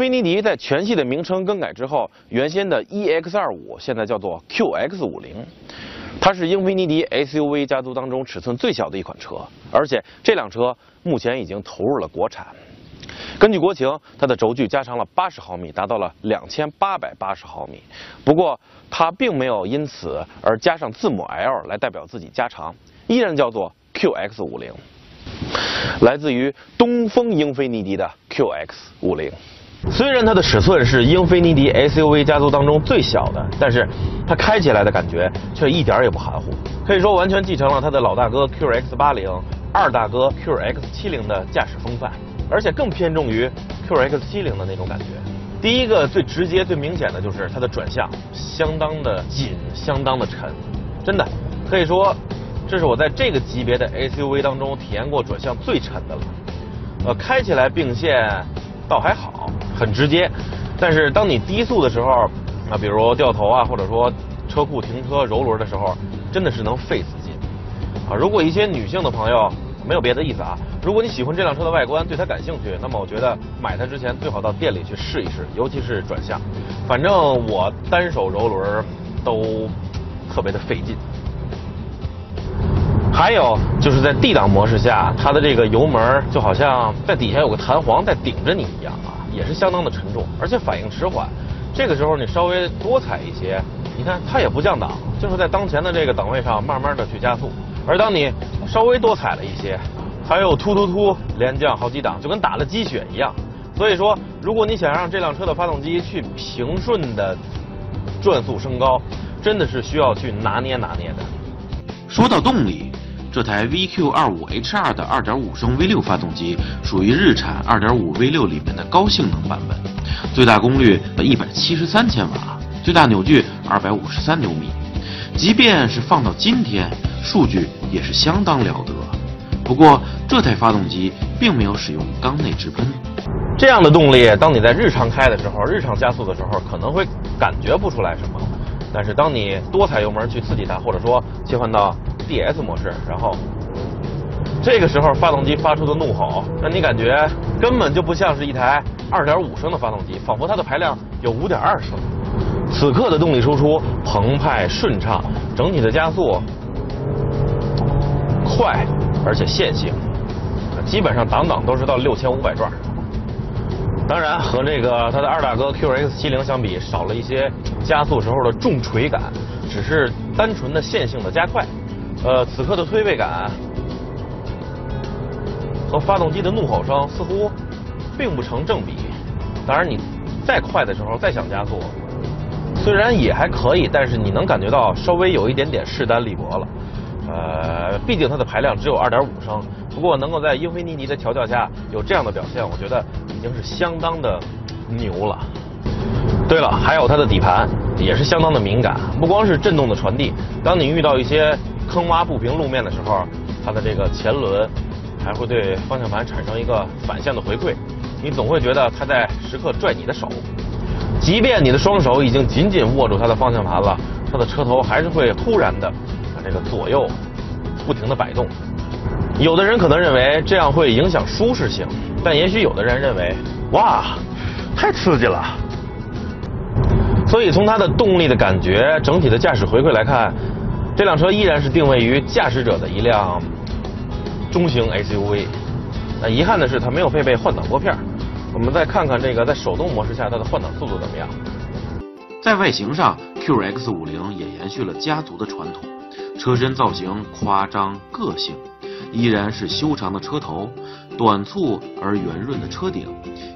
菲尼迪在全系的名称更改之后，原先的 EX25 现在叫做 QX50，它是英菲尼迪 SUV 家族当中尺寸最小的一款车，而且这辆车目前已经投入了国产。根据国情，它的轴距加长了八十毫米，达到了两千八百八十毫米。不过，它并没有因此而加上字母 L 来代表自己加长，依然叫做 QX50。来自于东风英菲尼迪的 QX50，虽然它的尺寸是英菲尼迪 SUV 家族当中最小的，但是它开起来的感觉却一点也不含糊，可以说完全继承了它的老大哥 QX80、二大哥 QX70 的驾驶风范，而且更偏重于 QX70 的那种感觉。第一个最直接、最明显的就是它的转向相当的紧、相当的沉，真的可以说。这是我在这个级别的 SUV 当中体验过转向最沉的了，呃，开起来并线倒还好，很直接，但是当你低速的时候，啊，比如掉头啊，或者说车库停车揉轮的时候，真的是能费死劲。啊，如果一些女性的朋友没有别的意思啊，如果你喜欢这辆车的外观，对它感兴趣，那么我觉得买它之前最好到店里去试一试，尤其是转向。反正我单手揉轮都特别的费劲。还有就是在 D 档模式下，它的这个油门就好像在底下有个弹簧在顶着你一样啊，也是相当的沉重，而且反应迟缓。这个时候你稍微多踩一些，你看它也不降档，就是在当前的这个档位上慢慢的去加速。而当你稍微多踩了一些，它又突突突连降好几档，就跟打了鸡血一样。所以说，如果你想让这辆车的发动机去平顺的转速升高，真的是需要去拿捏拿捏的。说到动力。这台 VQ25H2 的2.5升 V6 发动机属于日产2.5 V6 里面的高性能版本，最大功率173千瓦，最大扭矩253牛米。即便是放到今天，数据也是相当了得。不过，这台发动机并没有使用缸内直喷，这样的动力，当你在日常开的时候，日常加速的时候，可能会感觉不出来什么。但是当你多踩油门去刺激它，或者说切换到 DS 模式，然后这个时候发动机发出的怒吼，让你感觉根本就不像是一台2.5升的发动机，仿佛它的排量有5.2升。此刻的动力输出澎湃顺畅，整体的加速快而且线性，基本上档档都是到6500转。当然，和这个它的二大哥 QX70 相比，少了一些加速时候的重锤感，只是单纯的线性的加快。呃，此刻的推背感和发动机的怒吼声似乎并不成正比。当然，你再快的时候再想加速，虽然也还可以，但是你能感觉到稍微有一点点势单力薄了。呃，毕竟它的排量只有2.5升，不过能够在英菲尼迪的调教下有这样的表现，我觉得已经是相当的牛了。对了，还有它的底盘也是相当的敏感，不光是震动的传递，当你遇到一些坑洼不平路面的时候，它的这个前轮还会对方向盘产生一个反向的回馈，你总会觉得它在时刻拽你的手，即便你的双手已经紧紧握住它的方向盘了，它的车头还是会突然的。这个左右不停的摆动，有的人可能认为这样会影响舒适性，但也许有的人认为，哇，太刺激了。所以从它的动力的感觉、整体的驾驶回馈来看，这辆车依然是定位于驾驶者的一辆中型 SUV。那遗憾的是，它没有配备换挡拨片。我们再看看这个在手动模式下它的换挡速度怎么样。在外形上，QX50 也延续了家族的传统。车身造型夸张个性，依然是修长的车头、短促而圆润的车顶，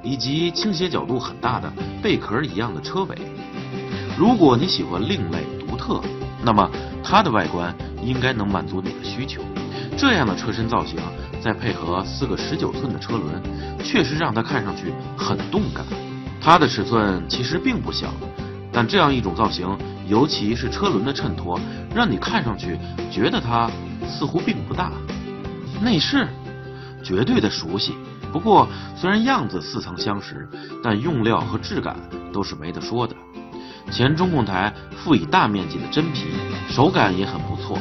以及倾斜角度很大的贝壳一样的车尾。如果你喜欢另类独特，那么它的外观应该能满足你的需求。这样的车身造型，再配合四个十九寸的车轮，确实让它看上去很动感。它的尺寸其实并不小。但这样一种造型，尤其是车轮的衬托，让你看上去觉得它似乎并不大。内饰绝对的熟悉，不过虽然样子似曾相识，但用料和质感都是没得说的。前中控台附以大面积的真皮，手感也很不错。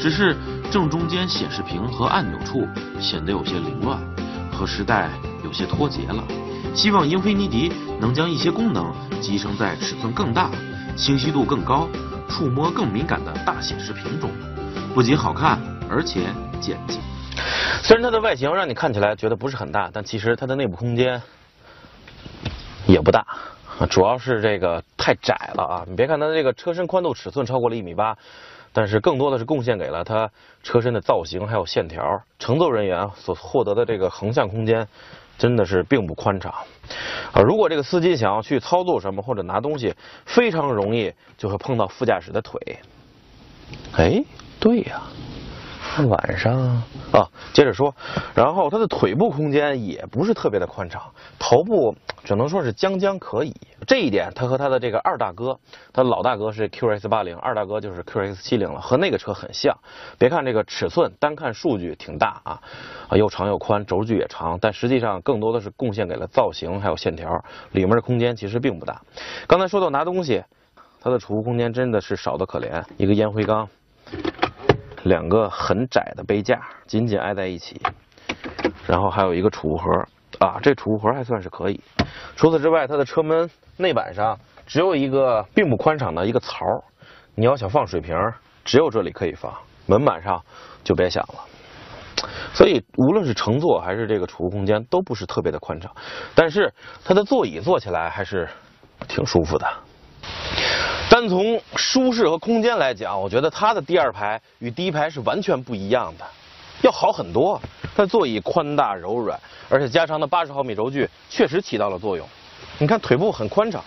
只是正中间显示屏和按钮处显得有些凌乱，和时代有些脱节了。希望英菲尼迪能将一些功能集成在尺寸更大、清晰度更高、触摸更敏感的大显示屏中，不仅好看，而且简洁。虽然它的外形让你看起来觉得不是很大，但其实它的内部空间也不大，主要是这个太窄了啊！你别看它这个车身宽度尺寸超过了一米八，但是更多的是贡献给了它车身的造型还有线条，乘坐人员所获得的这个横向空间真的是并不宽敞啊！如果这个司机想要去操作什么或者拿东西，非常容易就会碰到副驾驶的腿。哎，对呀。晚上啊，接着说，然后它的腿部空间也不是特别的宽敞，头部只能说是将将可以。这一点它和它的这个二大哥，它老大哥是 QS 八零，二大哥就是 QS 七零了，和那个车很像。别看这个尺寸，单看数据挺大啊，啊又长又宽，轴距也长，但实际上更多的是贡献给了造型还有线条，里面的空间其实并不大。刚才说到拿东西，它的储物空间真的是少得可怜，一个烟灰缸。两个很窄的杯架紧紧挨在一起，然后还有一个储物盒啊，这储物盒还算是可以。除此之外，它的车门内板上只有一个并不宽敞的一个槽，你要想放水瓶，只有这里可以放，门板上就别想了。所以无论是乘坐还是这个储物空间都不是特别的宽敞，但是它的座椅坐起来还是挺舒服的。单从舒适和空间来讲，我觉得它的第二排与第一排是完全不一样的，要好很多。它座椅宽大柔软，而且加长的八十毫米轴距确实起到了作用。你看腿部很宽敞，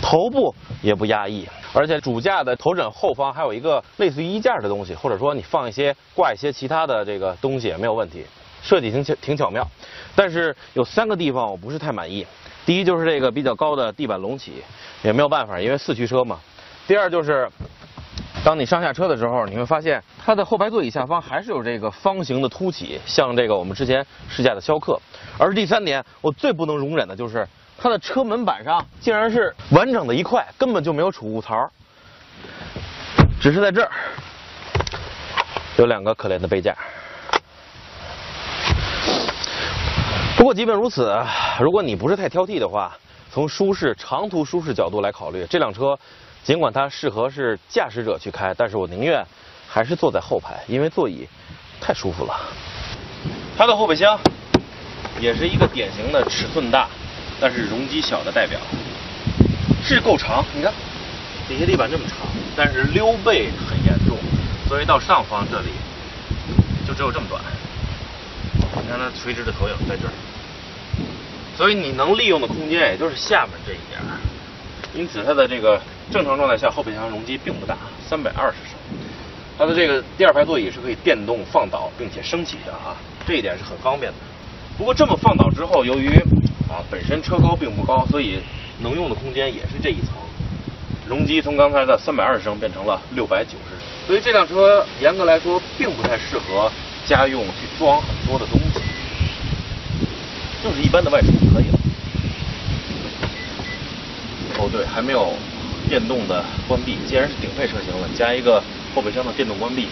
头部也不压抑，而且主驾的头枕后方还有一个类似于衣架的东西，或者说你放一些挂一些其他的这个东西也没有问题，设计挺巧挺巧妙。但是有三个地方我不是太满意，第一就是这个比较高的地板隆起，也没有办法，因为四驱车嘛。第二就是，当你上下车的时候，你会发现它的后排座椅下方还是有这个方形的凸起，像这个我们之前试驾的逍客。而第三点，我最不能容忍的就是它的车门板上竟然是完整的一块，根本就没有储物槽，只是在这儿有两个可怜的杯架。不过即便如此，如果你不是太挑剔的话，从舒适长途舒适角度来考虑，这辆车。尽管它适合是驾驶者去开，但是我宁愿还是坐在后排，因为座椅太舒服了。它的后备箱也是一个典型的尺寸大，但是容积小的代表，是够长。你看底下地板这么长，但是溜背很严重，所以到上方这里就只有这么短。你看它垂直的投影在这儿，所以你能利用的空间也就是下面这一点，因此它的这个。正常状态下，后备箱容积并不大，三百二十升。它的这个第二排座椅是可以电动放倒并且升起的啊，这一点是很方便的。不过这么放倒之后，由于啊本身车高并不高，所以能用的空间也是这一层。容积从刚才的三百二十升变成了六百九十升，所以这辆车严格来说并不太适合家用去装很多的东西，就是一般的外出可以了。哦对，还没有。电动的关闭，既然是顶配车型了，加一个后备箱的电动关闭，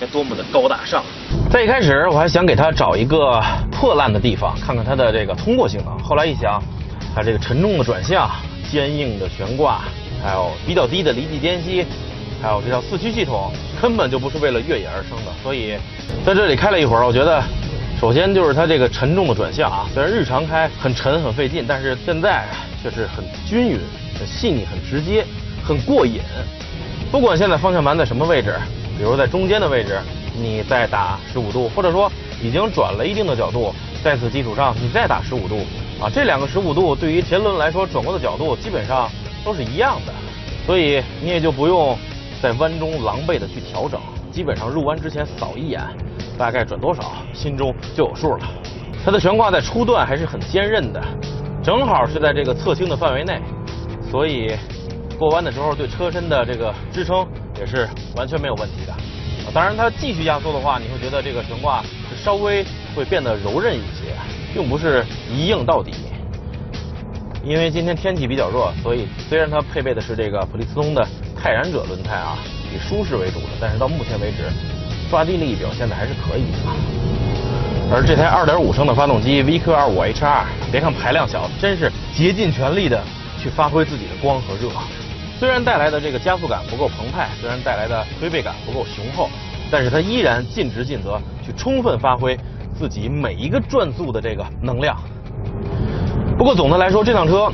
该多么的高大上！在一开始我还想给它找一个破烂的地方，看看它的这个通过性能。后来一想，它这个沉重的转向、坚硬的悬挂，还有比较低的离地间隙，还有这套四驱系统，根本就不是为了越野而生的。所以在这里开了一会儿，我觉得，首先就是它这个沉重的转向啊，虽然日常开很沉很费劲，但是现在却是很均匀。很细腻，很直接，很过瘾。不管现在方向盘在什么位置，比如在中间的位置，你再打十五度，或者说已经转了一定的角度，在此基础上你再打十五度，啊，这两个十五度对于前轮来说转过的角度基本上都是一样的，所以你也就不用在弯中狼狈的去调整，基本上入弯之前扫一眼，大概转多少，心中就有数了。它的悬挂在初段还是很坚韧的，正好是在这个侧倾的范围内。所以过弯的时候对车身的这个支撑也是完全没有问题的。当然，它继续压缩的话，你会觉得这个悬挂是稍微会变得柔韧一些，并不是一硬到底。因为今天天气比较热，所以虽然它配备的是这个普利司通的泰然者轮胎啊，以舒适为主的，但是到目前为止抓地力表现的还是可以的。而这台2.5升的发动机 VQ25HR，别看排量小，真是竭尽全力的去发挥自己的光和热。虽然带来的这个加速感不够澎湃，虽然带来的推背感不够雄厚，但是它依然尽职尽责，去充分发挥自己每一个转速的这个能量。不过总的来说，这辆车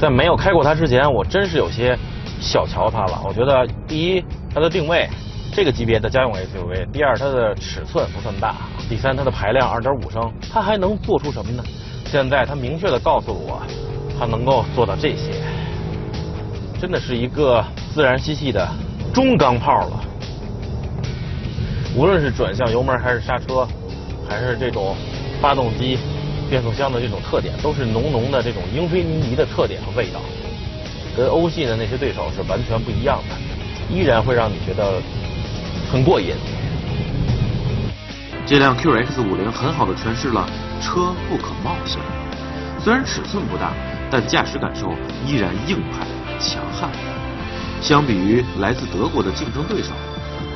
在没有开过它之前，我真是有些小瞧它了。我觉得第一，它的定位。这个级别的家用 SUV，第二它的尺寸不算大，第三它的排量2.5升，它还能做出什么呢？现在它明确的告诉我，它能够做到这些，真的是一个自然吸气的中钢炮了。无论是转向油门还是刹车，还是这种发动机、变速箱的这种特点，都是浓浓的这种英菲尼迪的特点和味道，跟欧系的那些对手是完全不一样的，依然会让你觉得。很过瘾。这辆 QX50 很好的诠释了车不可貌相。虽然尺寸不大，但驾驶感受依然硬派强悍。相比于来自德国的竞争对手，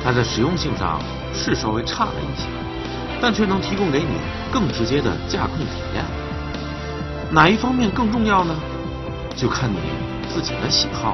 它在实用性上是稍微差了一些，但却能提供给你更直接的驾控体验。哪一方面更重要呢？就看你自己的喜好。